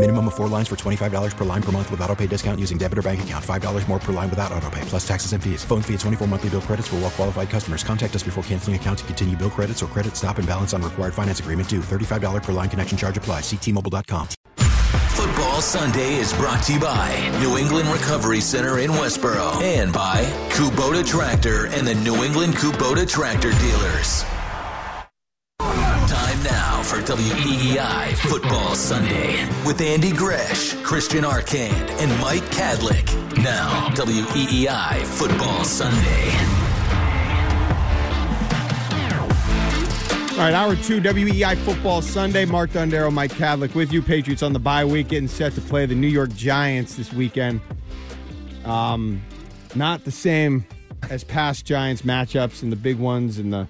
Minimum of four lines for $25 per line per month with auto pay discount using debit or bank account. $5 more per line without auto pay, plus taxes and fees. Phone fee at 24 monthly bill credits for all well qualified customers. Contact us before canceling account to continue bill credits or credit stop and balance on required finance agreement due. $35 per line connection charge applies. Ctmobile.com. Football Sunday is brought to you by New England Recovery Center in Westboro and by Kubota Tractor and the New England Kubota Tractor Dealers. Now for WEEI Football Sunday with Andy Gresh, Christian Arcand, and Mike Kadlick. Now, WEEI Football Sunday. All right, hour two, WEEI Football Sunday. Mark Dondero, Mike Kadlick with you. Patriots on the bye week, getting set to play the New York Giants this weekend. Um, not the same as past Giants matchups and the big ones and the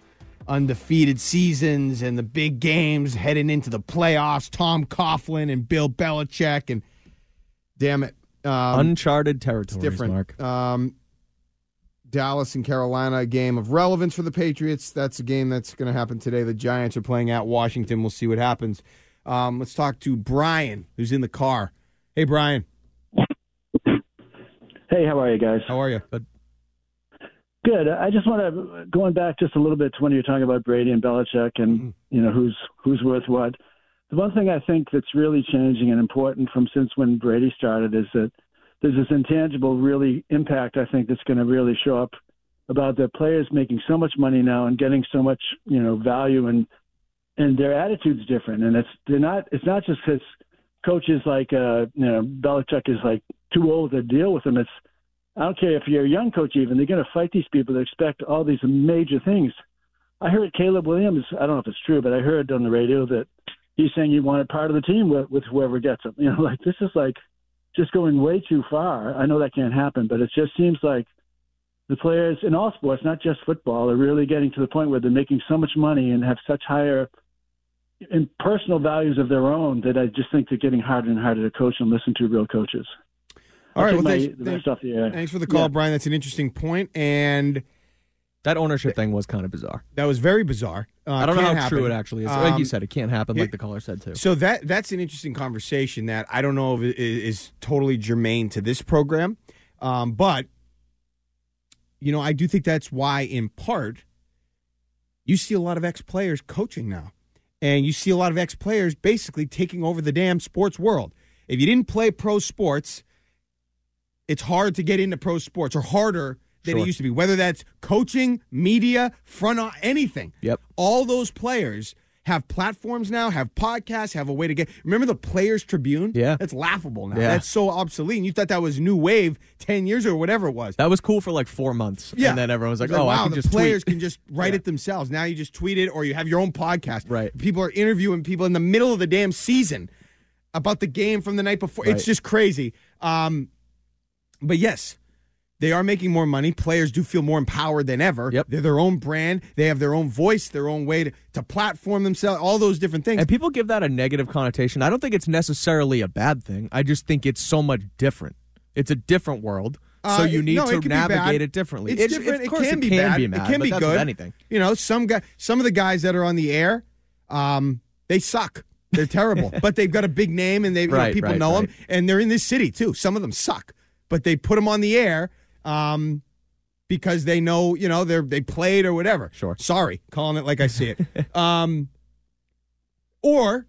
undefeated seasons and the big games heading into the playoffs. Tom Coughlin and Bill Belichick and damn it, um, Uncharted territories, different. Mark. Um, Dallas and Carolina, a game of relevance for the Patriots. That's a game that's going to happen today. The Giants are playing at Washington. We'll see what happens. Um, let's talk to Brian, who's in the car. Hey, Brian. Hey, how are you guys? How are you? Good. Good. I just want to going back just a little bit to when you're talking about Brady and Belichick and Mm-hmm. you know who's who's worth what. The one thing I think that's really changing and important from since when Brady started is that there's this intangible really impact I think that's going to really show up about the players making so much money now and getting so much you know value and and their attitude's different and it's they're not it's not just because coaches like uh you know Belichick is like too old to deal with them it's I don't care if you're a young coach even they're going to fight these people that expect all these major things I heard Caleb Williams I don't know if it's true but I heard on the radio that he's saying he wanted part of the team with, with whoever gets him you know like this is like just going way too far. I know that can't happen, but it just seems like the players in all sports, not just football, are really getting to the point where they're making so much money and have such higher and personal values of their own that I just think they're getting harder and harder to coach and listen to real coaches. All I'll well, my- thanks, thanks- rest off the air. thanks for the call, Yeah. Brian. That's an interesting point, and That ownership thing was kind of bizarre. that was very bizarre. Uh, I don't know how can't true it actually is. like you Um, said, it can't happen, it- like the caller said too. So that that's an interesting conversation that I don't know if it is, is totally germane to this program, um, but you know I do think that's why, in part, you see a lot of ex players coaching now, and you see a lot of ex players basically taking over the damn sports world. If you didn't play pro sports, it's hard to get into pro sports, or harder than it used to be. Whether that's coaching, media, front, anything. Yep. All those players have platforms now, have podcasts, have a way to get. Remember the Players Tribune? Yeah. That's laughable now. Yeah. That's so obsolete. And you thought that was new wave 10 years or whatever it was. That was cool for like four months. Yeah. And then everyone was like, It's oh, wow, I can the just players tweet. can just write Yeah. it themselves. Now you just tweet it or you have your own podcast. Right. People are interviewing people in the middle of the damn season about the game from the night before. It's just crazy. Um, but yes, they are making more money. Players do feel more empowered than ever. Yep. They're their own brand. They have their own voice, their own way to, to platform themselves, all those different things. And people give that a negative connotation. I don't think it's necessarily a bad thing. I just think it's so much different. It's a different world. so Uh, you it- need no, to navigate it differently. It's It's- different. Course, it can be can bad. be it can be good. anything. You know, some guy, some of the guys that are on the air, um, they suck. They're terrible, but they've got a big name and they you know, people right, know right. them, and they're in this city too. Some of them suck, but they put them on the air um, because they know you know they're they played or whatever. Sure. Sorry, calling it like I see it. um, or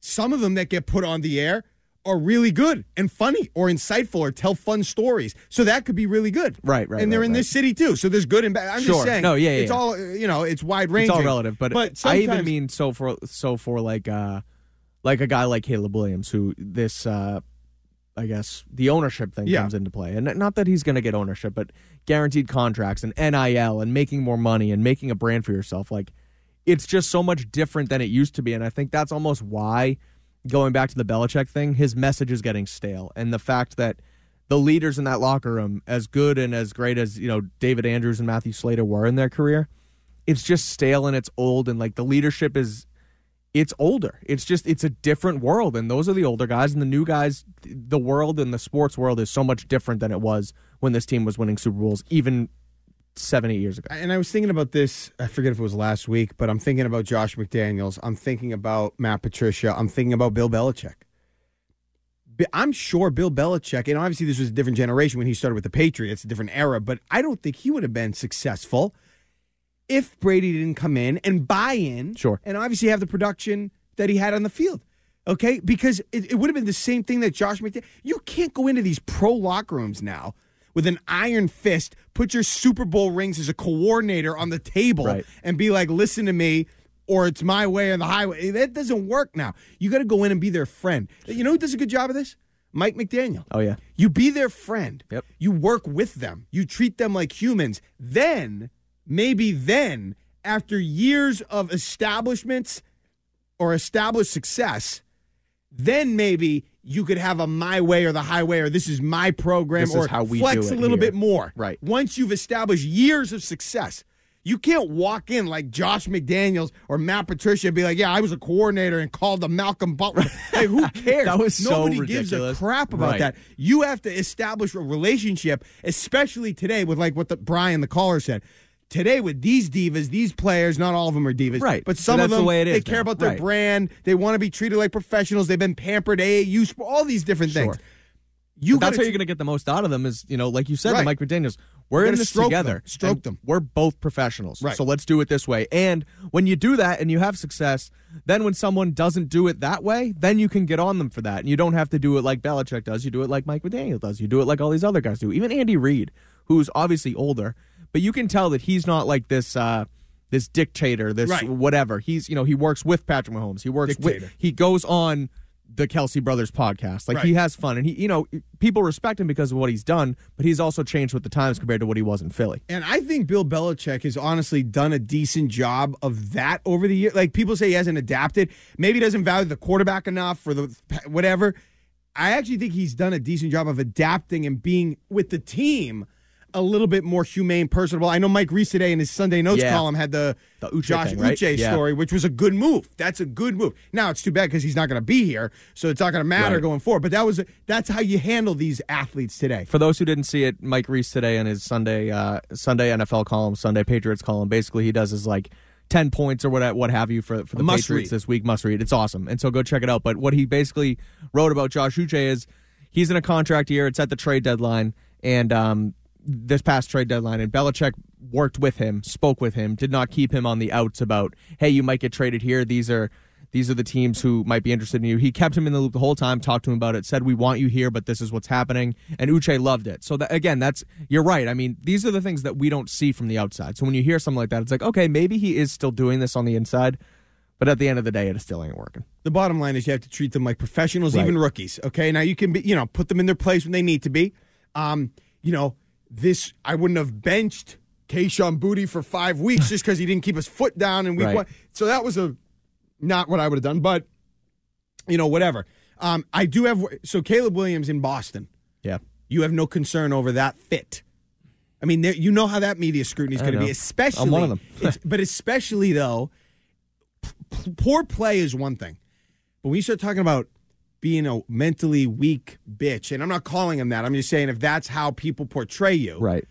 some of them that get put on the air are really good and funny or insightful or tell fun stories. So that could be really good. Right, right, And they're right, in right. this city too. So there's good and bad. I'm Sure. just saying. No, yeah, yeah, It's yeah. all, you know, it's wide ranging. It's all relative, but, but I even mean so for so for like uh like a guy like Caleb Williams, who this, uh, I guess, the ownership thing Yeah. comes into play. And not that he's going to get ownership, but guaranteed contracts and NIL and making more money and making a brand for yourself. Like, it's just so much different than it used to be. And I think that's almost why, going back to the Belichick thing, his message is getting stale. And the fact that the leaders in that locker room, as good and as great as, you know, David Andrews and Matthew Slater were in their career, it's just stale and it's old. And like the leadership is, it's older. It's just, it's a different world. And those are the older guys. And the new guys, the world and the sports world is so much different than it was when this team was winning Super Bowls, even seven, eight years ago. And I was thinking about this. I forget if it was last week, but I'm thinking about Josh McDaniels. I'm thinking about Matt Patricia. I'm thinking about Bill Belichick. I'm sure Bill Belichick, and obviously this was a different generation when he started with the Patriots, a different era, but I don't think he would have been successful if Brady didn't come in and buy in. Sure. And obviously have the production that he had on the field. Okay? Because it, it would have been the same thing that Josh McDaniels. You can't go into these pro locker rooms now with an iron fist, put your Super Bowl rings as a coordinator on the table, Right. and be like, listen to me. Or it's my way or the highway. That doesn't work now. You got to go in and be their friend. You know who does a good job of this? Mike McDaniel. Oh, yeah. You be their friend. Yep. You work with them. You treat them like humans. Then, maybe then, after years of establishments or established success, then maybe you could have a my way or the highway or this is my program This or how we flex a little here. bit more. Right. Once you've established years of success. You can't walk in like Josh McDaniels or Matt Patricia and be like, "Yeah, I was a coordinator and called the Malcolm Butler." Hey, who cares? That was so Nobody gives a crap about Right. that. You have to establish a relationship, especially today with like what the Brian the caller said. Today with these divas, these players, not all of them are divas, Right. But So some of that's the them way it they is care now. about their Right. brand. They want to be treated like professionals. They've been pampered, AAU, all these different things. You that's how you're going to get the most out of them is, you know, like you said, Right. the Mike McDaniels. We're in this stroke together. them. Stroke them. We're both professionals. Right. So let's do it this way. And when you do that and you have success, then when someone doesn't do it that way, then you can get on them for that. And you don't have to do it like Belichick does. You do it like Mike McDaniel does. You do it like all these other guys do. Even Andy Reid, who's obviously older, but you can tell that he's not like this uh this dictator, this Right. whatever. He's, you know, he works with Patrick Mahomes. He works Dictator. with he goes on the Kelce Brothers podcast. Like Right. he has fun and he you know, people respect him because of what he's done, but he's also changed with the times compared to what he was in Philly. And I think Bill Belichick has honestly done a decent job of that over the year. Like people say he hasn't adapted. Maybe he doesn't value the quarterback enough for the whatever. I actually think he's done a decent job of adapting and being with the team a little bit more humane, personable. I know Mike Reiss today in his Sunday Notes Yeah. column had the, The Uche Josh thing, right? Uche Yeah. story, which was a good move. That's a good move. Now it's too bad because he's not going to be here, so it's not going to matter Right. going forward. But that was that's how you handle these athletes today. For those who didn't see it, Mike Reiss today in his Sunday uh, Sunday NFL column, Sunday Patriots column, basically he does his like ten points or what what have you for for the Must Patriots read. this week. Must read. It's awesome, and so go check it out. But what he basically wrote about Josh Uche is he's in a contract year. It's at the trade deadline, and um, this past trade deadline, and Belichick worked with him, spoke with him, did not keep him on the outs about hey, you might get traded here. These are these are the teams who might be interested in you. He kept him in the loop the whole time, talked to him about it, said we want you here, but this is what's happening, and Uche loved it. So that, again, that's you're right. I mean, these are the things that we don't see from the outside. So when you hear something like that, it's like okay, maybe he is still doing this on the inside, but at the end of the day, it still ain't working. The bottom line is you have to treat them like professionals, Right. even rookies. Okay, now you can be, you know, put them in their place when they need to be. Um, you know, this I wouldn't have benched Kayshon Boutte for five weeks just because he didn't keep his foot down in week Right. one. So that was a not what I would have done, but you know, whatever. Um, I do have so Caleb Williams in Boston. Yeah. You have no concern over that fit. I mean, there, you know how that media scrutiny is going to be, especially. I'm one of them. but especially though, p- poor play is one thing, but when you start talking about being a mentally weak bitch, and I'm not calling him that. I'm just saying if that's how people portray you, Right.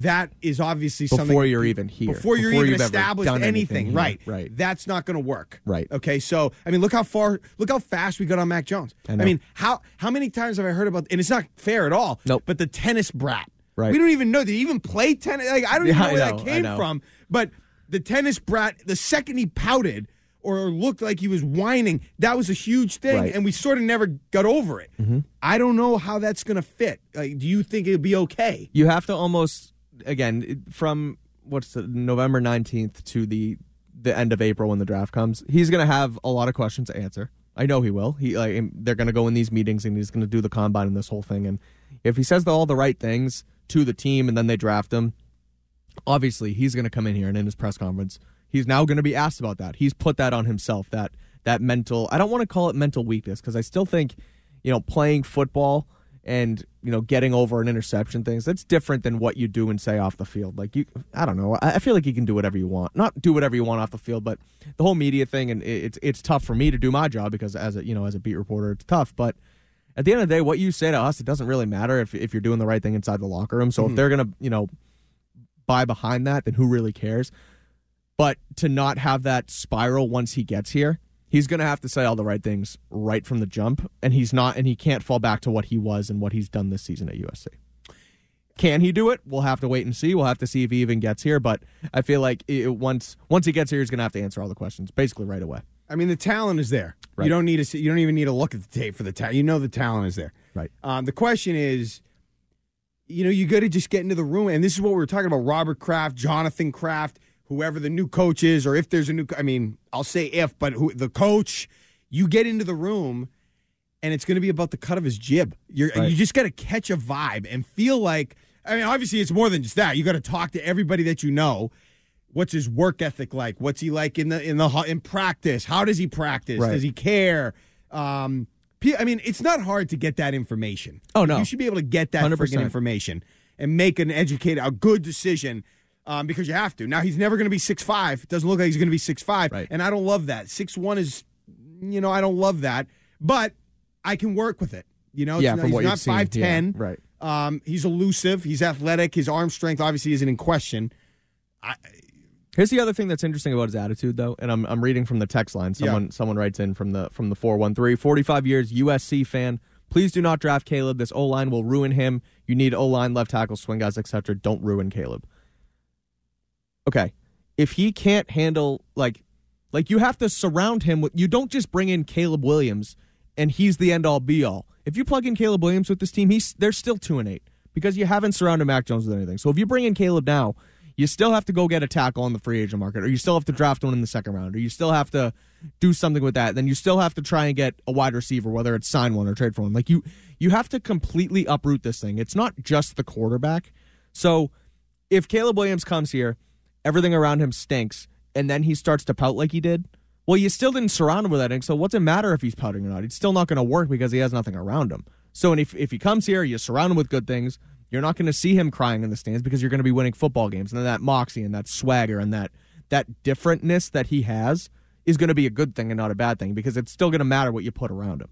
that is obviously something Before something you're even here. before you're Before even you've established anything, anything here. right? Right. That's not going to work. Right. Okay. So I mean, look how far, look how fast we got on Mac Jones. I know. mean, how how many times have I heard about? And it's not fair at all. Nope. But the tennis brat. Right. We don't even know. Did he even play tennis? Like I don't even know where know, that came from. But the tennis brat, the second he pouted or looked like he was whining, that was a huge thing, Right. and we sort of never got over it. Mm-hmm. I don't know how that's going to fit. Like, do you think it'll be okay? You have to almost again from what's the November 19th to the the end of April when the draft comes. He's going to have a lot of questions to answer. I know he will. He like they're going to go in these meetings and he's going to do the combine and this whole thing. And if he says the, all the right things to the team and then they draft him, obviously he's going to come in here and in his press conference, he's now going to be asked about that. He's put that on himself. That that mental. I don't want to call it mental weakness because I still think, you know, playing football and you know getting over an interception things that's different than what you do and say off the field like you i don't know i, I feel like you can do whatever you want not do whatever you want off the field but the whole media thing and it- it's it's tough for me to do my job because as a you know as a beat reporter it's tough but at the end of the day what you say to us it doesn't really matter if, if you're doing the right thing inside the locker room so Mhm. if they're gonna you know buy behind that then who really cares but to not have that spiral once he gets here he's going to have to say all the right things right from the jump and he's not and he can't fall back to what he was and what he's done this season at USC. Can he do it? We'll have to wait and see. We'll have to see if he even gets here, but I feel like it, once once he gets here he's going to have to answer all the questions basically right away. I mean, the talent is there. Right. You don't need to. See, you don't even need to look at the tape for the talent. You know the talent is there. Right. Um, the question is, you know, you got to just get into the room, and this is what we were talking about: Robert Kraft, Jonathan Kraft, whoever the new coach is, or if there's a new. I mean, I'll say if, but who the coach? You get into the room, and it's going to be about the cut of his jib. You're Right. you just got to catch a vibe and feel like. I mean, obviously, it's more than just that. You got to talk to everybody that you know. What's his work ethic like? What's he like in the in the in practice? How does he practice? Right. Does he care? Um, I mean, it's not hard to get that information. Oh, no. you should be able to get that 100%. freaking information and make an educated, a good decision. Um, because you have to. Now he's never going to be six five. It doesn't look like he's going to be six five, Right. and I don't love that. Six one is, you know, I don't love that, but I can work with it. You know, Yeah, not- from what not five ten. yeah, right. Um, he's elusive. He's athletic. His arm strength obviously isn't in question. Here's the other thing that's interesting about his attitude, though, and I'm, I'm reading from the text line. Yeah. Someone someone writes in from the from the 413, 45 years USC fan. Please do not draft Caleb. This O line will ruin him. You need O line, left tackle, swing guys, etc. Don't ruin Caleb. Okay, if he can't handle like like you have to surround him with. You don't just bring in Caleb Williams and he's the end all be all. If you plug in Caleb Williams with this team, he's they're still two and eight because you haven't surrounded Mac Jones with anything. So if you bring in Caleb now, you still have to go get a tackle on the free agent market, or you still have to draft one in the second round, or you still have to do something with that. Then you still have to try and get a wide receiver, whether it's sign one or trade for one. Like you, you have to completely uproot this thing. It's not just the quarterback. So if Caleb Williams comes here, everything around him stinks, and then he starts to pout like he did. Well, you still didn't surround him with anything, so what's it matter if he's pouting or not? It's still not going to work because he has nothing around him. So, and if if he comes here, you surround him with good things. You're not going to see him crying in the stands because you're going to be winning football games, and then that moxie and that swagger and that that differentness that he has is going to be a good thing and not a bad thing because it's still going to matter what you put around him.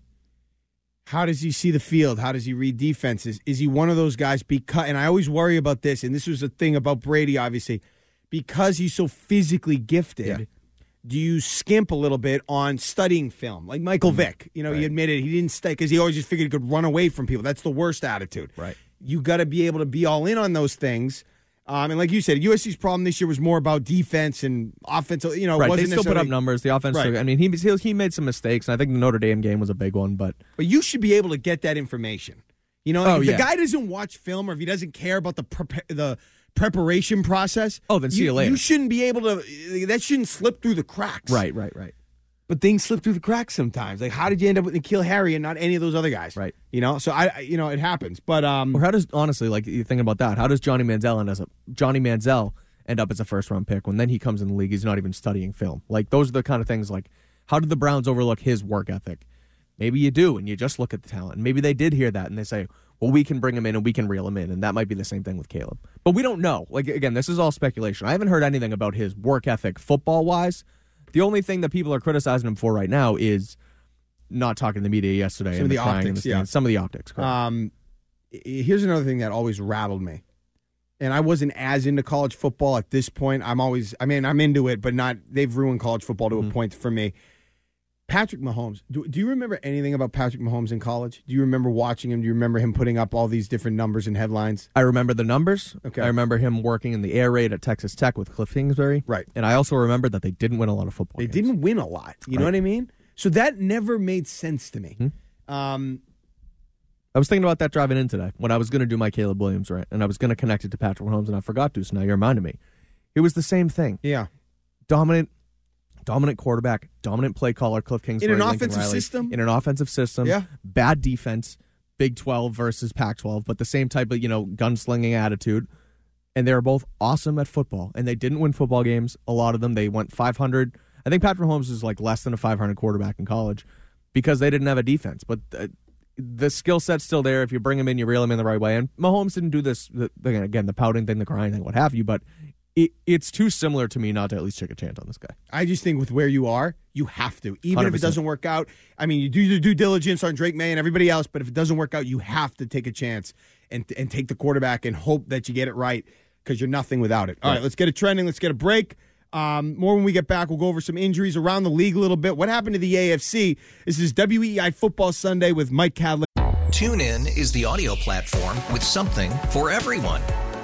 How does he see the field? How does he read defenses? Is he one of those guys? Because and I always worry about this, and this was a thing about Brady, obviously, because he's so physically gifted. Do you skimp a little bit on studying film, like Michael Vick? You know, he admitted he didn't study because he always just figured he could run away from people. That's the worst attitude. Right. You got to be able to be all in on those things. Um, and like you said, USC's problem this year was more about defense and offensive. You know, it right? They wasn't still put up numbers. The offense. Right. I mean, he he he made some mistakes, and I think the Notre Dame game was a big one. But But you should be able to get that information. You know, Oh, if yeah. the guy doesn't watch film or if he doesn't care about the the preparation process, Oh, then see you later. You shouldn't be able to. That shouldn't slip through the cracks. right, right, right. But things slip through the cracks sometimes. Like, how did you end up with N'Keal Harry and not any of those other guys? Right. You know, so I, you know, it happens. But um, Or how does honestly, like you think about that? How does Johnny Manziel end as a Johnny Manziel end up as a first round pick when then he comes in the league? He's not even studying film. Like those are the kind of things. Like how did the Browns overlook his work ethic? Maybe you do, and you just look at the talent. Maybe they did hear that, and they say, "Well, we can bring him in, and we can reel him in," and that might be the same thing with Caleb. But we don't know. Like again, this is all speculation. I haven't heard anything about his work ethic football wise. The only thing that people are criticizing him for right now is not talking to the media yesterday Some and of the optics, yeah. Some of the optics. correct. um, here's another thing that always rattled me. And I wasn't as into college football at this point. I'm always, I mean, I'm into it, but not. They've ruined college football to Mm-hmm. a point for me. Patrick Mahomes. Do, do you remember anything about Patrick Mahomes in college? Do you remember watching him? Do you remember him putting up all these different numbers and headlines? I remember the numbers. Okay. I remember him working in the air raid at Texas Tech with Cliff Kingsbury. Right. And I also remember that they didn't win a lot of football. They games. didn't win a lot. You know what I mean? So that never made sense to me. Hmm. Um, I was thinking about that driving in today when I was going to do my Caleb Williams right, and I was going to connect it to Patrick Mahomes, and I forgot to. So now you reminded me. It was the same thing. yeah. Dominant, dominant quarterback, dominant play caller, Cliff Kingsbury, In an Lincoln offensive Riley, system? in an offensive system, Yeah. bad defense, Big Twelve versus Pac twelve, but the same type of you know gunslinging attitude. And they were both awesome at football, and they didn't win football games. A lot of them, they went 500. I think Patrick Mahomes was like less than a 500 quarterback in college because they didn't have a defense. But uh, the skill set's still there. If you bring him in, you reel him in the right way. And Mahomes didn't do this the, again, the pouting thing, the crying thing, what have you. But it, it's too similar to me not to at least take a chance on this guy. I just think with where you are, you have to. Even if it doesn't work out, I mean, you do your due diligence on Drake Maye and everybody else, but if it doesn't work out, you have to take a chance and and take the quarterback and hope that you get it right because you're nothing without it. All right, let's get it trending. Let's get a break. Um, more when we get back. We'll go over some injuries around the league a little bit. What happened to the AFC? This is WEEI Football Sunday with Mike Kadlick. TuneIn is the audio platform with something for everyone.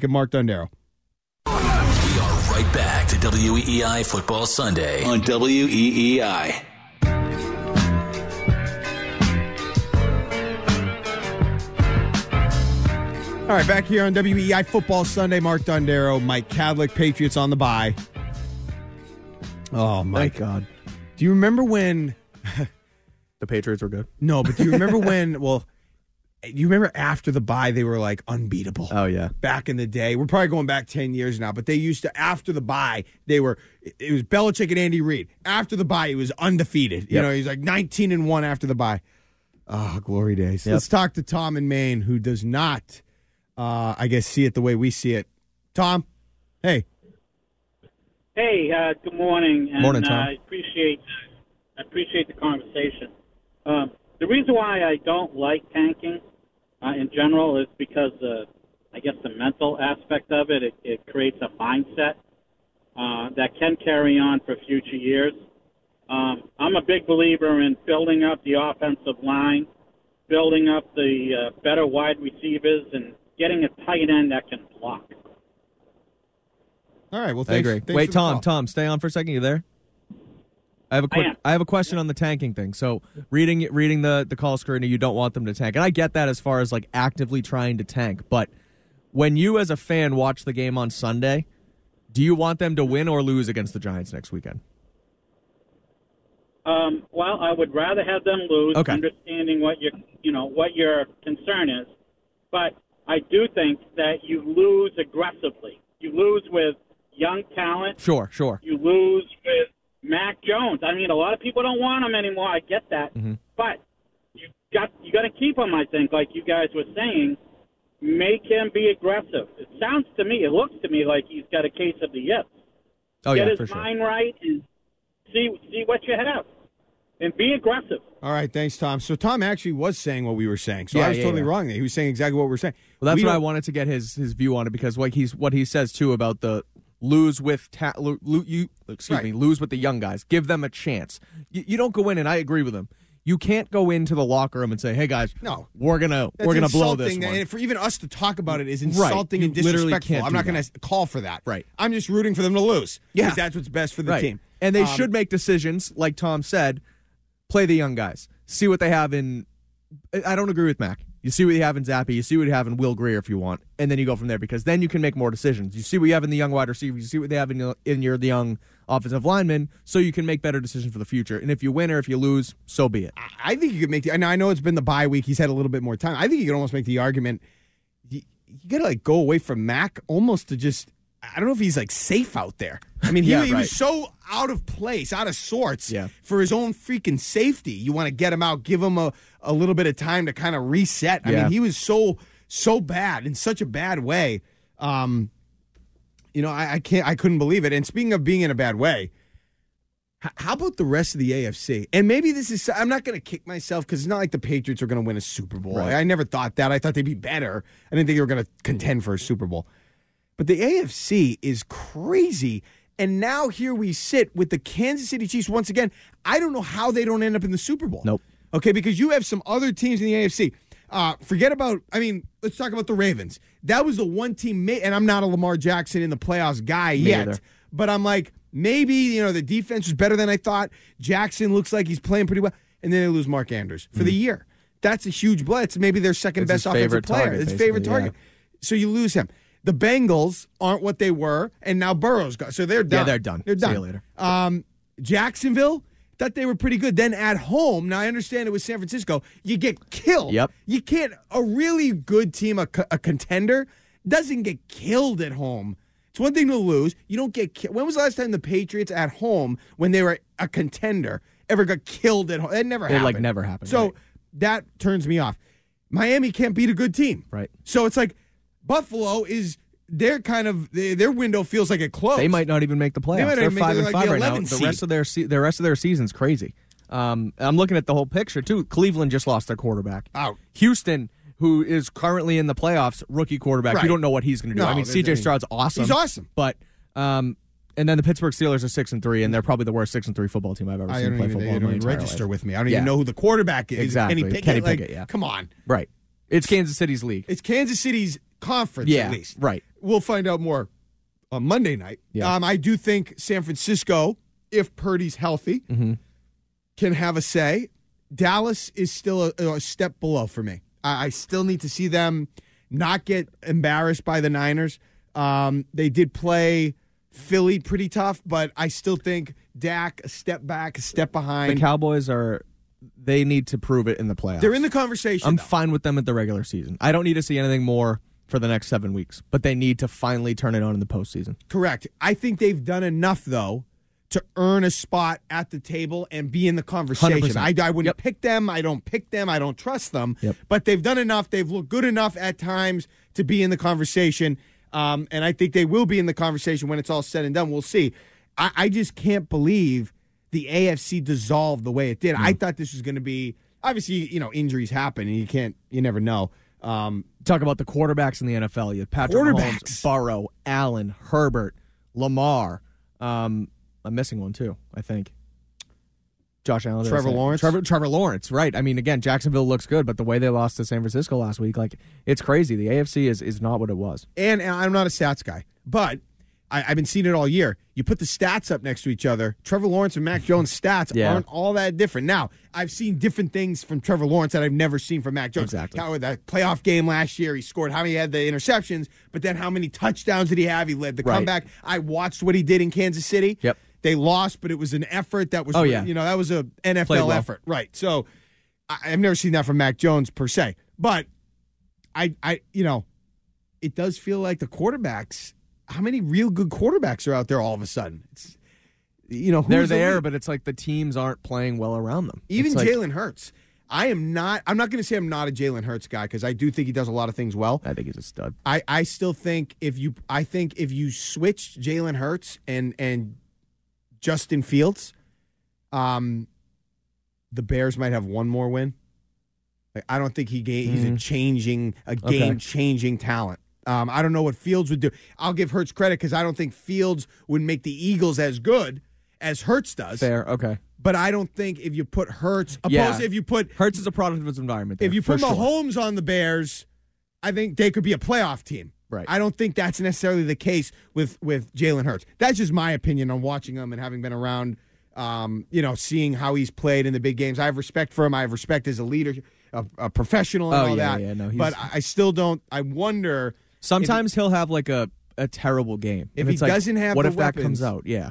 Get Mark Dondero. We are right back to WEEI Football Sunday on WEEI. All right, back here on WEEI Football Sunday. Mark Dondero, Mike Kadlick, Patriots on the bye. Oh, my Thank God. Do you remember when? The Patriots were good. No, but do you remember when? Well, you remember after the buy they were like unbeatable. Oh, yeah. Back in the day, we're probably going back ten years now, but they used to after the buy they were. It was Belichick and Andy Reid. After the buy he was undefeated. You know, he's like nineteen and one after the buy. Oh, glory days. Yep. Let's talk to Tom in Maine, who does not, uh, I guess, see it the way we see it. Tom, hey. Hey, uh, good morning. And, Morning, Tom. Uh, I appreciate I appreciate the conversation. Um, the reason why I don't like tanking uh, in general is because uh, I guess the mental aspect of it, it, it creates a mindset uh, that can carry on for future years. Um, I'm a big believer in building up the offensive line, building up the uh, better wide receivers, and getting a tight end that can block. All right. Well, I thanks. agree. thanks Wait, Tom. Tom, stay on for a second. You there? I have a quick. am. I have a question on the tanking thing. So reading reading the the call screen, you don't want them to tank, and I get that as far as like actively trying to tank. But when you as a fan watch the game on Sunday, do you want them to win or lose against the Giants next weekend? Um, well, I would rather have them lose, Okay. understanding what your you know what your concern is. But I do think that you lose aggressively. You lose with young talent. Sure, sure. You lose with Mac Jones. I mean, a lot of people don't want him anymore. I get that, Mhm. but you got you got to keep him. I think, like you guys were saying, make him be aggressive. It sounds to me, it looks to me like he's got a case of the yips. Oh Get yeah, his for sure. mind right and see see what you have, and be aggressive. All right, thanks, Tom. So Tom actually was saying what we were saying. So Yeah, I was yeah, totally yeah. wrong there. He was saying exactly what we were saying. Well, that's We what I don't- wanted to get his his view on it because like he's what he says too about the lose with ta- lo, lo- you excuse Right. me lose with the young guys. Give them a chance. You, you don't go in and I agree with them You can't go into the locker room and say, "Hey guys, No. we're gonna That's we're gonna blow this one." And for even us to talk about it is Right. insulting and You literally disrespectful. I'm not that. to call for that. Right. I'm just rooting for them to lose. Yeah. Because that's what's best for the right. team. And they Um, should make decisions, like Tom said, play the young guys. see what they have in. I don't agree with Mac. You see what you have in Zappe. You see what you have in Will Grier if you want, and then you go from there because then you can make more decisions. You see what you have in the young wide receivers. You see what they have in your, in your the young offensive linemen, so you can make better decisions for the future. And if you win or if you lose, so be it. I think you could make the. I know it's been the bye week. He's had a little bit more time. I think you could almost make the argument. You, you got to like go away from Mac almost to just. I don't know if he's like safe out there. I mean, he, Yeah, he right. was so out of place, out of sorts Yeah. for his own freaking safety. You want to get him out, give him a, a little bit of time to kind of reset. I mean, he was so so bad in such a bad way. Um, you know, I, I can't, I couldn't believe it. And speaking of being in a bad way, h- how about the rest of the AFC? And maybe this is, I'm not going to kick myself because it's not like the Patriots are going to win a Super Bowl. Right. I never thought that. I thought they'd be better. I didn't think they were going to contend for a Super Bowl. But the AFC is crazy. And now here we sit with the Kansas City Chiefs once again. I don't know how they don't end up in the Super Bowl. Nope. Okay, because you have some other teams in the AFC. Uh, forget about, I mean, let's talk about the Ravens. That was the one team, and I'm not a Lamar Jackson in the playoffs guy Me yet. either. But I'm like, maybe, you know, the defense was better than I thought. Jackson looks like he's playing pretty well. And then they lose Mark Andrews for the year. That's a huge blow. It's maybe their second Mm-hmm. It's best offensive player. target, it's favorite basically, yeah. target. So you lose him. The Bengals aren't what they were, and now Burrow's got. So they're done. Yeah, they're done. They're done. See you later. Um, Jacksonville thought they were pretty good. Then at home, now I understand it was San Francisco. You get killed. Yep. You can't. A really good team, a, a contender, doesn't get killed at home. It's one thing to lose. You don't get. Ki- when was the last time the Patriots at home, when they were a contender, ever got killed at home? That never It, happened. like, never happened, So right. that turns me off. Miami can't beat a good team. Right. So it's like Buffalo is. Their kind of their window feels like it closed. They might not even make the playoffs. They might not They're even make five and like, five right now. 11 The seed. rest of their se- the rest of their season's crazy. Um, I'm looking at the whole picture too. Cleveland just lost their quarterback. Out. Houston, who is currently in the playoffs, rookie quarterback. Right. You don't know what he's going to do. No, I mean, CJ Stroud's awesome. he's awesome. But um, and then the Pittsburgh Steelers are six and three, and they're probably the worst six and three football team I've ever I seen play even, football. they in don't my even register life. with me. I don't Yeah. even know who the quarterback is. Exactly. Kenny Pickett. Kenny like, yeah. Come on. Right. It's Kansas City's league. It's Kansas City's conference Yeah, at least. right. We'll find out more on Monday night. Yeah. Um, I do think San Francisco, if Purdy's healthy, Mm-hmm. can have a say. Dallas is still a, a step below for me. I, I still need to see them not get embarrassed by the Niners. Um, they did play Philly pretty tough, but I still think Dak a step back, a step behind. The. Cowboys are. They need to prove it in the playoffs. They're in the conversation. I'm though. fine with them at the regular season. I don't need to see anything more for the next seven weeks, but they need to finally turn it on in the postseason. Correct. I think they've done enough though to earn a spot at the table and be in the conversation. 100%. I, I wouldn't Yep. pick them. I don't pick them. I don't trust them. Yep. But they've done enough. They've looked good enough at times to be in the conversation. Um, and I think they will be in the conversation when it's all said and done. We'll see. I, I just can't believe the AFC dissolved the way it did. I thought this was going to be obviously you know injuries happen and you can't you never know. Um, Talk about the quarterbacks in the NFL. You have Patrick. Mahomes, Burrow, Allen, Herbert, Lamar. Um, I'm missing one too. I think. Josh Allen, Trevor? Lawrence? Trevor, Trevor Lawrence, right? I mean, again, Jacksonville looks good, but the way they lost to San Francisco last week, like it's crazy. The AFC is is not what it was. and, and I'm not a stats guy, but I, I've been seeing it all year. You put the stats up next to each other. Trevor Lawrence and Mac Jones' stats Yeah. aren't all that different. Now, I've seen different things from Trevor Lawrence that I've never seen from Mac Jones. Exactly. How that playoff game last year, he scored how many had the interceptions, but then how many touchdowns did he have? He led the Right. comeback. I watched what he did in Kansas City. Yep. They lost, but it was an effort that was, Oh, yeah. you know, that was a NFL well. effort, right? So, I, I've never seen that from Mac Jones per se, but I, I, you know, it does feel like the quarterbacks. How many real good quarterbacks are out there all of a sudden? It's, you know, They're there, lead? but it's like the teams aren't playing well around them. even It's like- Jalen Hurts. I am not. I'm not going to say I'm not a Jalen Hurts guy because I do think he does a lot of things well. I think he's a stud. I, I still think if you I think if you switch Jalen Hurts and and Justin Fields, um, the Bears might have one more win. Like, I don't think he ga- he's a changing a Mm-hmm. Okay. game changing talent. Um, I don't know what Fields would do. I'll give Hurts credit because I don't think Fields would make the Eagles as good as Hurts does. Fair, okay. But I don't think if you put Hurts, opposed Yeah. if you put Hurts is a product of his environment. if you put sure. Mahomes on the Bears, I think they could be a playoff team. Right. I don't think that's necessarily the case with with Jalen Hurts. That's just my opinion on watching them and having been around Um, you know, seeing how he's played in the big games. I have respect for him. I have respect as a leader, a, a professional, and Oh, all yeah, that. yeah, no, but I I still don't. I wonder. Sometimes he'll have like a, a terrible game. If And he it's like, doesn't have what the if that comes out? Yeah.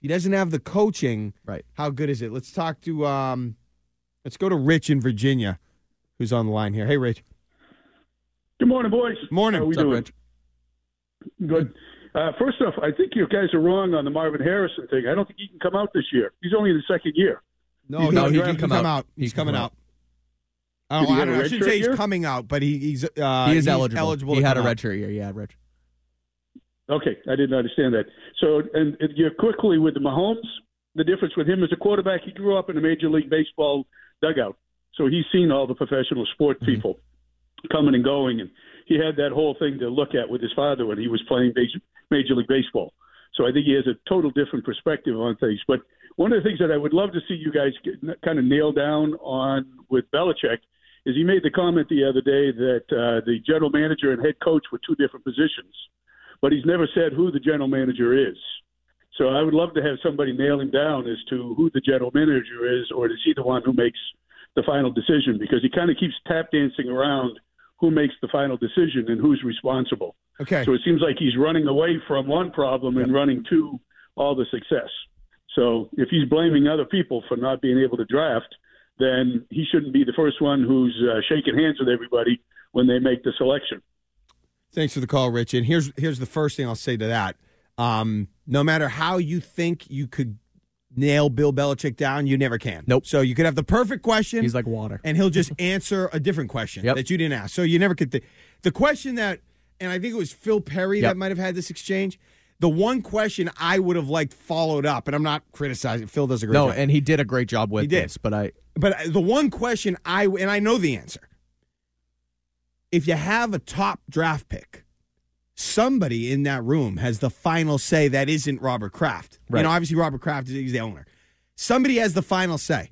he doesn't have the coaching. Right. How good is it? Let's talk to. Um, let's go to Rich in Virginia, who's on the line here. Hey, Rich. Good morning, boys. Morning. How are we What's up, doing? Rich? Good. Uh, first off, I think you guys are wrong on the Marvin Harrison thing. I don't think he can come out this year. He's only in the second year. No, He's no, he can drafted. come, out. He's coming out. Oh, Did he I, don't know. I shouldn't say he's year? coming out, but he, he's uh, he is he's eligible. he had a come out. redshirt year. Yeah, Rich. Okay, I didn't understand that. So, and, and you're quickly with the Mahomes. The difference with him as a quarterback, he grew up in a major league baseball dugout, so he's seen all the professional sport Mm-hmm. people coming and going, and he had that whole thing to look at with his father when he was playing major, major league baseball. So I think he has a total different perspective on things. But one of the things that I would love to see you guys get, kind of nail down on with Belichick is he made the comment the other day that uh, the general manager and head coach were two different positions, but he's never said who the general manager is. So I would love to have somebody nail him down as to who the general manager is, or is he the one who makes the final decision? Because he kind of keeps tap dancing around who makes the final decision and who's responsible. Okay. So it seems like he's running away from one problem and running to all the success. So if he's blaming other people for not being able to draft, then he shouldn't be the first one who's uh, shaking hands with everybody when they make the selection. Thanks for the call, Rich. And here's here's the first thing I'll say to that. Um, no matter how you think you could nail Bill Belichick down, you never can. Nope. So you could have the perfect question. He's like water. and he'll just answer a different question Yep. that you didn't ask. So you never could. Th- the question that, and I think it was Phil Perry Yep. that might have had this exchange. The one question I would have liked followed up, and I'm not criticizing. Phil does a great job. No, job. and he did a great job with He did. this, but I But the one question I and I know the answer. If you have a top draft pick, somebody in that room has the final say that isn't Robert Kraft. Right. You know, obviously Robert Kraft is he's the owner. Somebody has the final say.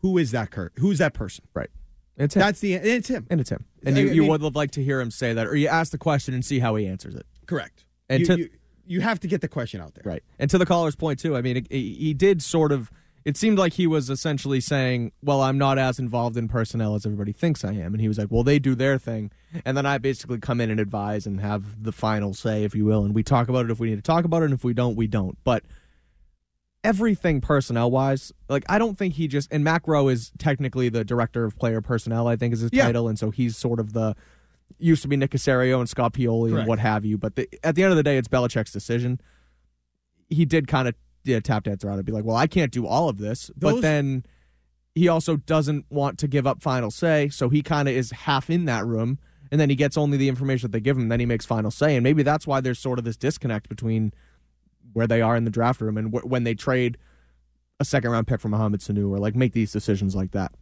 Who is that Kurt? Who's that person? Right. It's him. That's the it's him. and it's him. And I you, you mean- would have liked to hear him say that, or you ask the question and see how he answers it. Correct. And you, to- you, you have to get the question out there. Right. And to the caller's point too, I mean, it, he he did sort of. It seemed like he was essentially saying, "Well, I'm not as involved in personnel as everybody thinks I am," and he was like, "Well, they do their thing, and then I basically come in and advise and have the final say, if you will, and we talk about it if we need to talk about it, and if we don't, we don't." But everything personnel wise, like I don't think he just and Matt Groh is technically the director of player personnel, I think is his Yeah. title, and so he's sort of the used to be Nick Caserio and Scott Pioli Correct. and what have you. But the, at the end of the day, it's Belichick's decision. He did kind of yeah, tap dance around and be like, "Well, I can't do all of this," but then he also doesn't want to give up final say, so he kind of is half in that room, and then he gets only the information that they give him, then he makes final say, and maybe that's why there's sort of this disconnect between where they are in the draft room and wh- when they trade a second round pick for Mohamed Sanu or like make these decisions like that.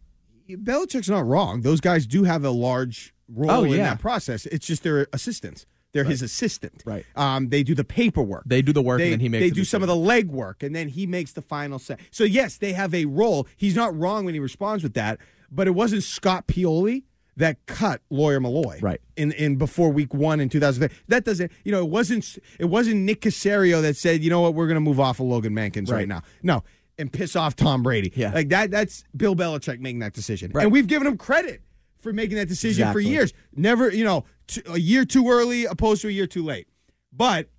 Belichick's not wrong. Those guys do have a large role Oh, in that process. It's just their assistants. They're his assistant. Right. Um, they do the paperwork. They do the work they, and then he makes they the do some of the legwork and then he makes the final say. So yes, they have a role. He's not wrong when he responds with that, but it wasn't Scott Pioli that cut Lawyer Milloy. Right. In in before week 1 in 2005. That doesn't, you know, it wasn't it wasn't Nick Caserio that said, "You know what, we're going to move off of Logan Mankins right. Right. now." No. And piss off Tom Brady. Yeah. Like that that's Bill Belichick making that decision. Right. And we've given him credit for making that decision Exactly. for years. Never, you know, t- a year too early opposed to a year too late. But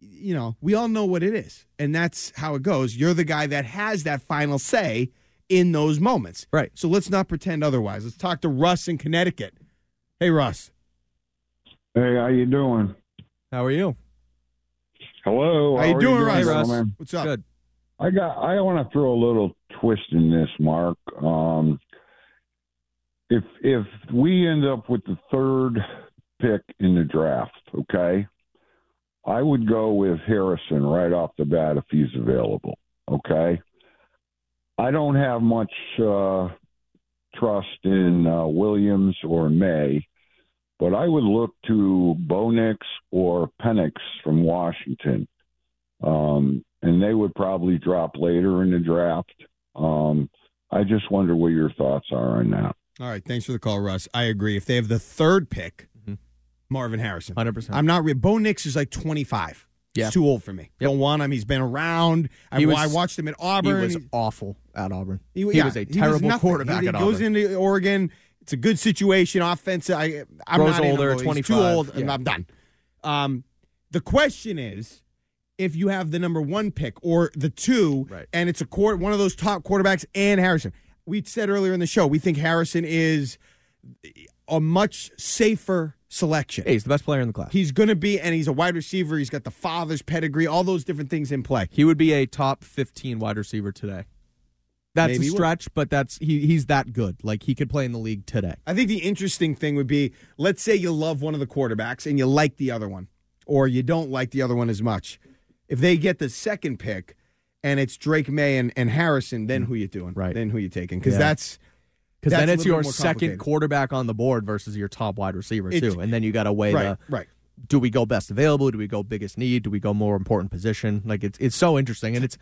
you know, we all know what it is. And that's how it goes. You're the guy that has that final say in those moments. Right. So let's not pretend otherwise. Let's talk to Russ in Connecticut. Hey Russ. Hey, how you doing? How are you? Hello. How you are doing, Russ? gentlemen? What's up? Good. I got. I want to throw a little twist in this, Mark. Um, if if we end up with the third pick in the draft, okay, I would go with Harrison right off the bat if he's available. Okay. I don't have much uh, trust in uh, Williams or Maye, but I would look to Bo Nix or Penix from Washington. Um, and they would probably drop later in the draft. Um, I just wonder what your thoughts are on that. All right, thanks for the call, Russ. I agree. If they have the third pick, Marvin Harrison. 100%. I'm not re- Bo Nix is like 25. Yeah. He's too old for me. Don't want him. He's been around. I, He was- I watched him at Auburn. He was awful at Auburn. He, yeah, was a he terrible nothing. quarterback He, at goes Auburn. into Oregon. It's a good situation. Offensive. I, I'm Grows not in on older, Bo. He's 25, Too old. and yeah. I'm done. Um, the question is, if you have the number one pick or the two, and it's a court, one of those top quarterbacks, and Harrison. We said earlier in the show we think Harrison is a much safer selection. Hey, he's the best player in the class. He's going to be, and he's a wide receiver. He's got the father's pedigree, all those different things in play. He would be a top 15 wide receiver today. That's Maybe a stretch, but that's he, he's that good. Like he could play in the league today. I think the interesting thing would be let's say you love one of the quarterbacks and you like the other one, or you don't like the other one as much. If they get the second pick and it's Drake Maye and, and Harrison, then mm. who you doing? Right. Then who you taking? Because Yeah. that's Because then it's your second quarterback on the board versus your top wide receiver It's- too, and then you got to weigh Right, the right. Do we go best available? Do we go biggest need? Do we go more important position? Like it's it's so interesting, and it's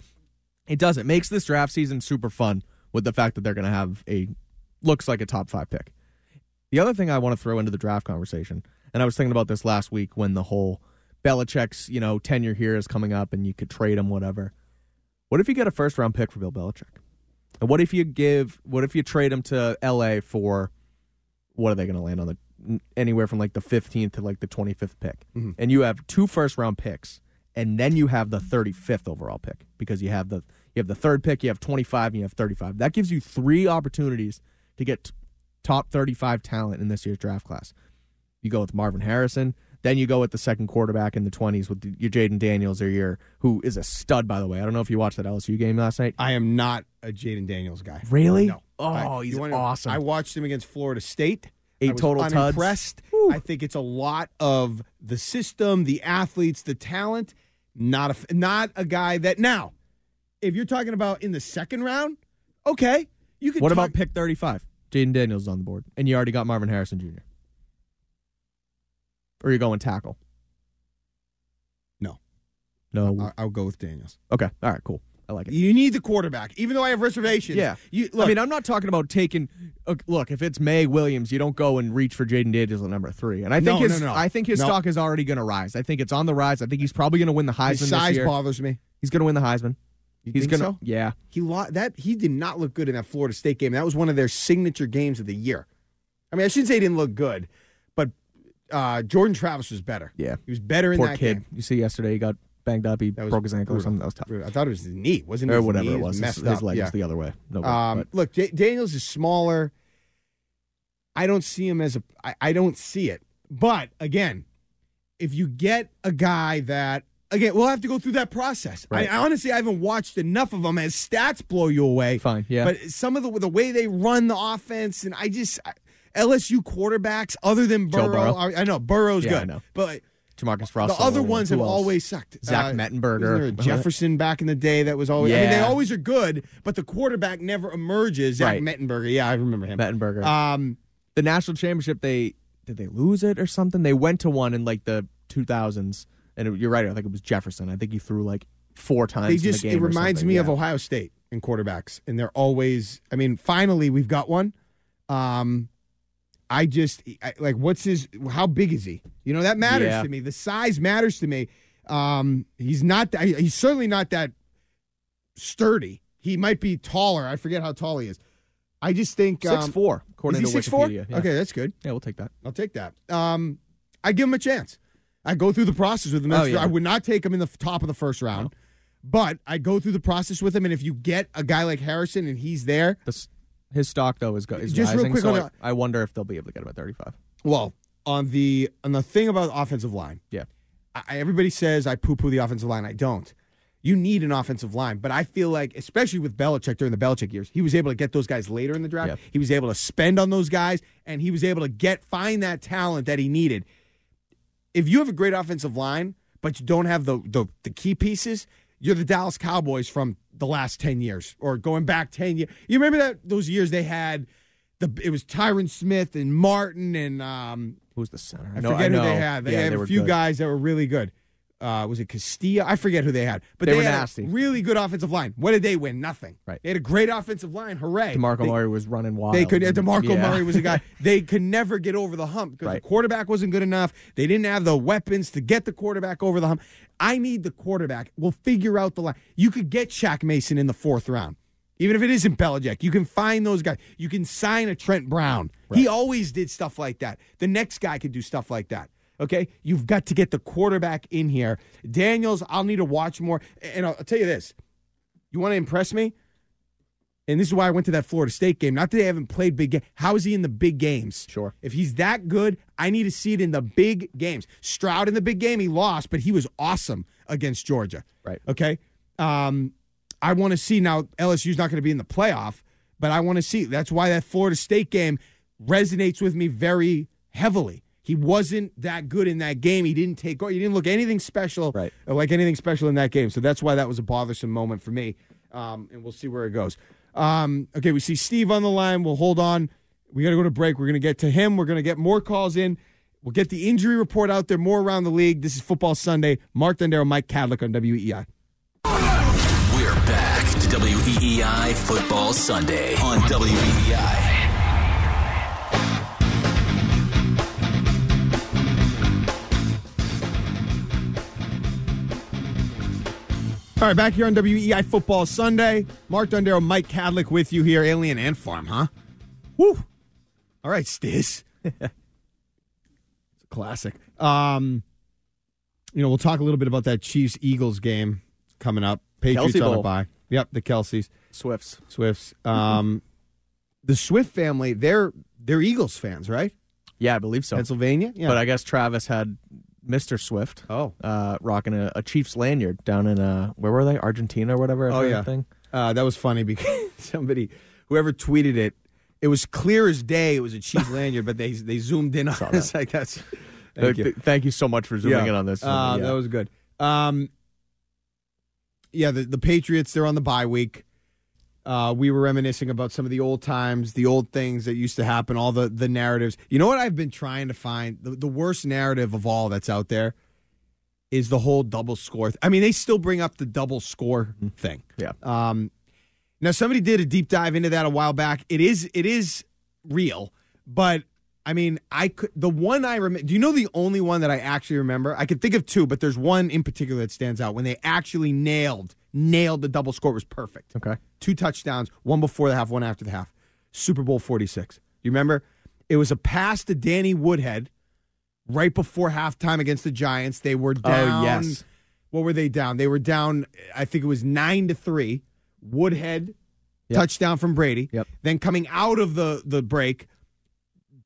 it does it makes this draft season super fun with the fact that they're going to have a looks like a top five pick. The other thing I want to throw into the draft conversation, and I was thinking about this last week when the whole Belichick's you know tenure here is coming up, and you could trade him, whatever. What if you get a first round pick for Bill Belichick? And what if you give? What if you trade him to L.A. for? What are they going to land on the anywhere from like the 15th to like the 25th pick, Mhm. and you have two first round picks, and then you have the 35th overall pick because you have the you have the third pick, you have 25, and you have 35. That gives you three opportunities to get t- top 35 talent in this year's draft class. You go with Marvin Harrison. Then you go with the second quarterback in the 20s with the, your Jayden Daniels or your who is a stud by the way. I don't know if you watched that LSU game last night. I am not a Jayden Daniels guy. Really? No. Oh, I- he's wanna- awesome. I watched him against Florida State. Eight I was total unimpressed. I think it's a lot of the system, the athletes, the talent. Not a not a guy that now. If you're talking about in the second round, okay, you could. What talk- about pick 35? Jayden Daniels is on the board, and you already got Marvin Harrison Jr. Or you're going tackle? No. No. I- I'll go with Daniels. Okay. All right. Cool. I like it. You need the quarterback, even though I have reservations. Yeah. You, I mean, I'm not talking about taking. uh, Look, if it's Maye Williams, you don't go and reach for Jayden Daniels at number three. And I think No, his, no, no. I think his stock is already going to rise. I think it's on the rise. I think he's probably going to win the Heisman his size bothers me. He's going to win the Heisman. You he's gonna, so? Yeah. He lo- that he did not look good in that Florida State game. That was one of their signature games of the year. I mean, I shouldn't say he didn't look good, uh, Jordan Travis was better. Yeah. he was better in Poor that kid. game. You see yesterday he got banged up. He broke his ankle or something. That was tough. I thought it was his knee, wasn't it? Or whatever knee it was. His, his leg yeah. was the other way. No, Um, but- look, J- Daniels is smaller. I don't see him as a. I, I don't see it. But again, if you get a guy that again, we'll have to go through that process. Right. I, I honestly I haven't watched enough of them as stats blow you away. Fine, yeah. But some of the the way they run the offense, and I just I- LSU quarterbacks other than Burrow, Burrow. I, I know Burrow's Yeah, I good, know. but. Jamarcus Russell. The other ones have else? always sucked. Zach Uh, Mettenberger. wasn't there a Jefferson back in the day that was always. I mean, they always are good, but the quarterback never emerges. Zach Right. Mettenberger, yeah, I remember him. Mettenberger. Um, the national championship, they did they lose it or something? They went to one in like the 2000s, and it- you're right. I think it was Jefferson. I think he threw like four times. they in the just game it reminds me of Ohio State in quarterbacks, and they're always. I mean, finally we've got one. Um, I just I, like what's his? How big is he? You know that matters Yeah. to me. The size matters to me. Um, he's not. That, he's certainly not that sturdy. He might be taller. I forget how tall he is. I just think Six um, four, according is he to six four? Wikipedia. Yeah. Okay, that's good. Yeah, we'll take that. I'll take that. Um, I give him a chance. I go through the process with him. Oh, yeah. I would not take him in the top of the first round, but I go through the process with him. And if you get a guy like Harrison and he's there, his stock though is, go, is Just real rising. quick so on I, the- I wonder if they'll be able to get him at 35. well, on the on the thing about offensive line, Yeah. I, everybody says I poo poo the offensive line. I don't. You need an offensive line, but I feel like, especially with Belichick during the Belichick years, he was able to get those guys later in the draft. Yeah. He was able to spend on those guys, and he was able to get find that talent that he needed. If you have a great offensive line, but you don't have the the, the key pieces, you're the Dallas Cowboys from the last ten years, or going back ten years. You remember that those years they had the it was Tyron Smith and Martin and um, Who's the center? I No, forget I who they had. They Yeah, had they a few good. guys that were really good. Uh, was it Castilla? I forget who they had, but They they, were had a nasty. really good offensive line. What did they win? Nothing. Right. They had a great offensive line. Hooray! DeMarco They- Murray was running wild. They could. Demarco Yeah. Murray was a guy. They could never get over the hump because Right. the quarterback wasn't good enough. They didn't have the weapons to get the quarterback over the hump. I need the quarterback. We'll figure out the line. You could get Shaq Mason in the fourth round, even if it isn't Belichick. You can find those guys. You can sign a Trent Brown. He always did stuff like that. The next guy could do stuff like that. Okay, you've got to get the quarterback in here. Daniels, I'll need to watch more. And I'll, I'll tell you this: you want to impress me? And this is why I went to that Florida State game. Not that they haven't played big games. How is he in the big games? Sure. If he's that good, I need to see it in the big games. Stroud in the big game, he lost, but he was awesome against Georgia. Right. Okay. Um, I want to see now. LSU's not going to be in the playoff, but I want to see. That's why that Florida State game resonates with me very heavily. He wasn't that good in that game. He didn't take. He didn't look anything special, Right. like anything special in that game. So that's why that was a bothersome moment for me. Um, and we'll see where it goes. Um, okay, we see Steve on the line. We'll hold on. We got to go to break. We're going to get to him. We're going to get more calls in. We'll get the injury report out there more around the league. This is Football Sunday. Mark Dondero, Mike Kadlick on WEEI. We're back to WEEI Football Sunday on E WEEI. All right, back here on WEEI Football Sunday. Mark Dondero, Mike Kadlick with you here. Alien Ant Farm, huh? Woo. All right, Stiz. it's a classic. Um, you know, we'll talk a little bit about that Chiefs Eagles game coming up. Patriots on a bye. Yep, the Kelces, Swifts. Swifts. Um, the Swift family, they're they're Eagles fans, right? Yeah, I believe so. Pennsylvania. Yeah, But I guess Travis had Mr. Swift. Oh. uh, rocking a, a Chiefs lanyard down in uh, where were they? Argentina or whatever. Oh yeah, thing. Uh, that was funny because somebody, whoever tweeted it, it was clear as day. It was a Chiefs lanyard, but they they zoomed in on it. It's like that's. Thank Th- you. th- thank you so much for zooming Yeah. in on this. Uh, Yeah. That was good. Um, yeah, the the Patriots they're on the bye week. Uh, we were reminiscing about some of the old times, the old things that used to happen, all the the narratives. You know what I've been trying to find the, the worst narrative of all that's out there is the whole double score. I mean, they still bring up the double score thing. Yeah. Um, now somebody did a deep dive into that a while back. It is it is real, but I mean, I could the one I remember. Do you know the only one that I actually remember? I could think of two, but there's one in particular that stands out when they actually nailed nailed the double score. It was perfect. Okay. Two touchdowns, one before the half, one after the half. Super Bowl 46. You remember? It was a pass to Danny Woodhead right before halftime against the Giants. They were oh, down. Oh, yes. What were they down? They were down, I think it was nine to three. Woodhead, Yep. touchdown from Brady. Yep. Then coming out of the, the break,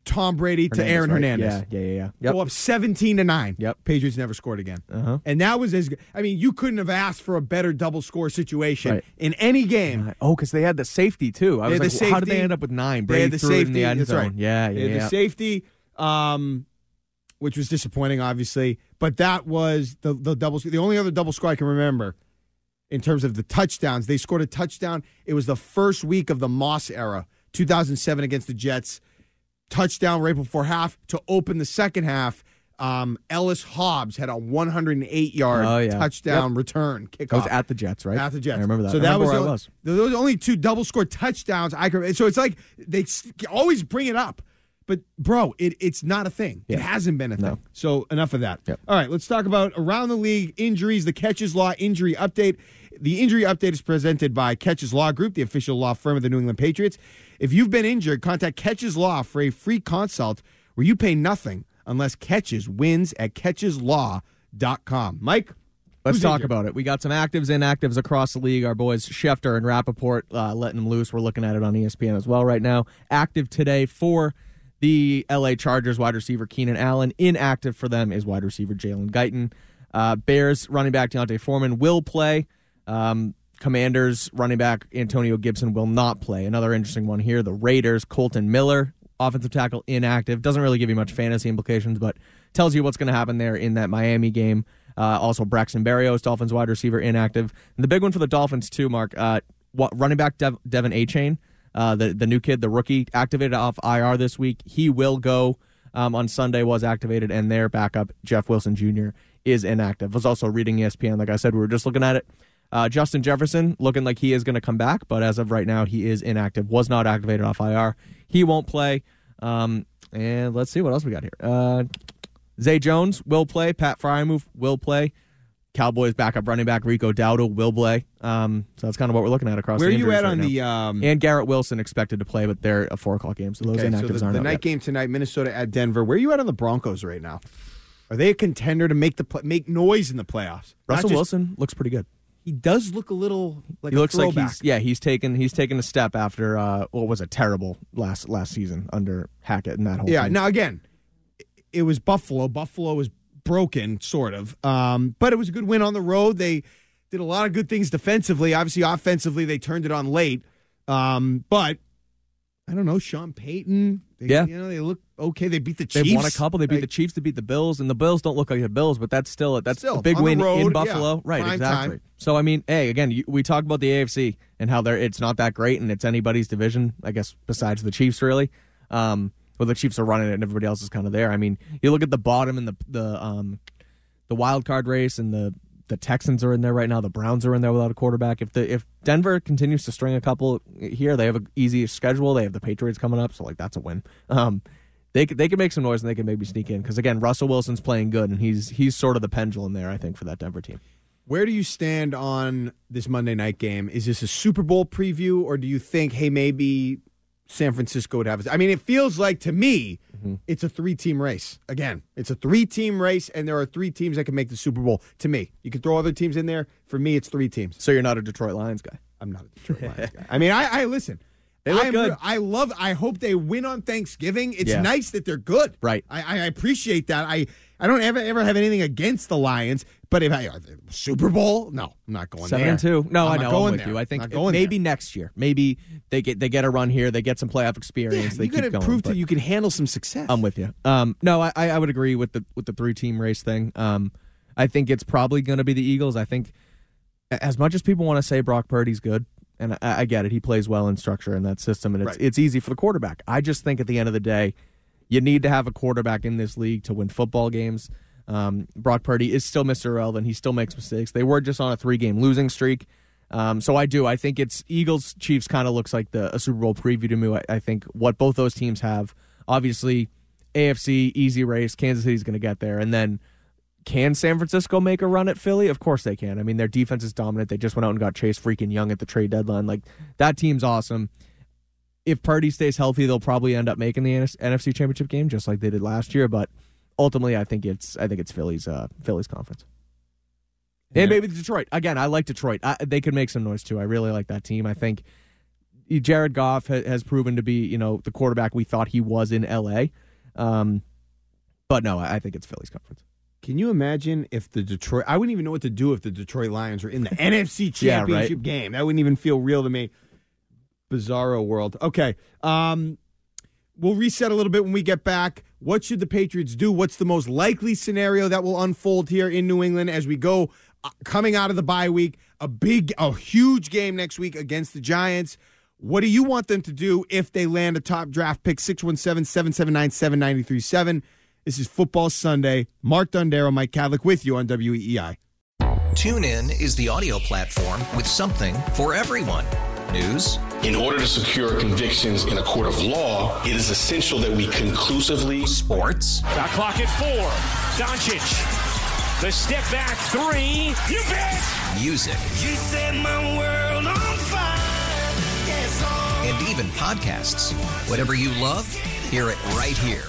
Tom Brady to Hernandez, Aaron right? Hernandez. Yeah, yeah, yeah, yeah. Yep. Go up 17 to 9. Yep. Patriots never scored again. Uh-huh. And that was as I mean, you couldn't have asked for a better double score situation Right. in any game. Oh, because they had the safety too. I They was like, the how did they end up with nine? They Brady had the threw it in the end that's zone. right. Yeah, They yeah, had yeah. the safety, um, which was disappointing, obviously. But that was the the double. The only other double score I can remember in terms of the touchdowns. They scored a touchdown. It was the first week of the Moss era, 2007 against the Jets. Touchdown right before half to open the second half. Um, Ellis Hobbs had a 108 yard Oh, yeah. touchdown return kickoff. I was at the Jets, right? At the Jets. I remember that. So that was, where the, was. those only two double score touchdowns I could. So it's like they always bring it up, but bro, it, it's not a thing. It hasn't been a No. thing. So enough of that. Yep. All right, let's talk about around the league injuries. The Kecches Law injury update. The injury update is presented by Kecches Law Group, the official law firm of the New England Patriots. If you've been injured, contact Kecches Law for a free consult where you pay nothing unless Kecches wins at catcheslaw.com. Mike, Let's talk injured? about it. We got some actives, and inactives across the league. Our boys Schefter and Rapoport uh, letting them loose. We're looking at it on ESPN as well right now. Active today for the LA Chargers wide receiver Keenan Allen. Inactive for them is wide receiver Jalen Guyton. Uh, Bears running back D'Onta Foreman will play. Um, Commanders running back Antonio Gibson will not play. Another interesting one here. The Raiders Kolton Miller offensive tackle inactive. Doesn't really give you much fantasy implications, but tells you what's going to happen there in that Miami game. Uh, also, Braxton Berrios, Dolphins wide receiver, inactive. And the big one for the Dolphins too, Mark. Uh, what, running back Dev, De'Von Achane, uh, the the new kid, the rookie, activated off IR this week. He will go um, on Sunday was activated, and their backup Jeff Wilson Jr. is inactive. was also reading ESPN. Like I said, we were just looking at it. Uh, Justin Jefferson looking like he is going to come back, but as of right now, he is inactive. Was not activated off IR. He won't play. Um, and let's see what else we got here. Uh, Zay Jones will play. Pat Freiermuth will play. Cowboys backup running back Rico Dowdle will play. Um, so that's kind of what we're looking at across. Where are you at right on now. the, um, and Garrett Wilson expected to play, but they're a four o'clock game, so those Okay, so the, aren't the night yet. game tonight, Minnesota at Denver. Where are you at on the Broncos right now? Are they a contender to make the play, make noise in the playoffs? Russell just- Wilson looks pretty good. He does look a little like he a looks like throwback. he's yeah he's taken he's taken a step after uh, what was a terrible last last season under Hackett and that whole yeah. thing. Now again, it was Buffalo. Buffalo was broken, sort of, um, but it was a good win on the road. They did a lot of good things defensively. Obviously, offensively, they turned it on late. Um, but I don't know, Sean Payton. They, Yeah. you know they look okay. They beat the Chiefs. They've won a couple. They beat Like, the Chiefs. They beat the Bills, and the Bills don't look like the Bills, but that's still that's Still, a big win road, in yeah. Buffalo. Right, exactly. time. So I mean, hey, again, you, we talk about the AFC and how they're it's not that great, and it's anybody's division, I guess, besides the Chiefs, really. Um, well, the Chiefs are running it, and everybody else is kind of there. I mean, you look at the bottom and the the um, the wild card race, and the the Texans are in there right now. The Browns are in there without a quarterback. If the if Denver continues to string a couple here, they have an easy schedule. They have the Patriots coming up, so like that's a win. Um, they could, they can make some noise and they can maybe sneak in because again, Russell Wilson's playing good and he's he's sort of the pendulum there. I think for that Denver team. Where do you stand on this Monday night game? Is this a Super Bowl preview, or do you think, hey, maybe San Francisco would have? I mean, it feels like to me, mm-hmm. it's a three-team race. Again, it's a three-team race, and there are three teams that can make the Super Bowl. To me, you can throw other teams in there. For me, it's three teams. So you're not a Detroit Lions guy. I'm not a Detroit Lions guy. I mean, I, I listen. They look I'm good. I love. I hope they win on Thanksgiving. It's Yeah. nice that they're good. Right. I, I appreciate that. I I don't ever ever have anything against the Lions, but if I Super Bowl, no, I'm not going Seven there. and two. No, I'm I not know. I'm going with there. you. I think maybe next year. Maybe they get they get a run here. They get some playoff experience. there. they you got keep to going. prove that you can handle some success. I'm with you. Um, no, I, I would agree with the with the three team race thing. Um, I think it's probably going to be the Eagles. I think as much as people want to say Brock Purdy's good, and I, I get it, he plays well in structure in that system, and it's Right. it's easy for the quarterback. I just think at the end of the day, you need to have a quarterback in this league to win football games. Um, Brock Purdy is still Mr. Irrelevant. He still makes mistakes. They were just on a three game losing streak. Um, so I do. I think it's Eagles Chiefs kind of looks like the a Super Bowl preview to me. I, I think what both those teams have, obviously, AFC easy race. Kansas City's going to get there, and then can San Francisco make a run at Philly? Of course they can. I mean, their defense is dominant. They just went out and got Chase freaking Young at the trade deadline. Like that team's awesome. If Purdy stays healthy, they'll probably end up making the NFC Championship game, just like they did last year. But ultimately, I think it's I think it's Philly's uh, Philly's conference. And maybe Detroit. Again, I like Detroit. I, they could make some noise too. I really like that team. I think Jared Goff ha- has proven to be, you know, the quarterback we thought he was in LA. Um, but no, I think it's Philly's conference. Can you imagine if the Detroit? I wouldn't even know what to do if the Detroit Lions were in the NFC Yeah, right. Championship game. That wouldn't even feel real to me. Bizarro world. Okay. Um, we'll reset a little bit when we get back. What should the Patriots do? What's the most likely scenario that will unfold here in New England as we go uh, coming out of the bye week? A big, a huge game next week against the Giants. What do you want them to do if they land a top draft pick? 617 779 7937. This is Football Sunday. Mark Dondero, Mike Kadlick with you on E Tune in is the audio platform with something for everyone. News, In order to secure convictions in a court of law, it is essential that we conclusively. sports, Shot clock at four. Doncic. The step back three. You bet. music, You set my world on fire. Yes, and even podcasts. Whatever you love, hear it right here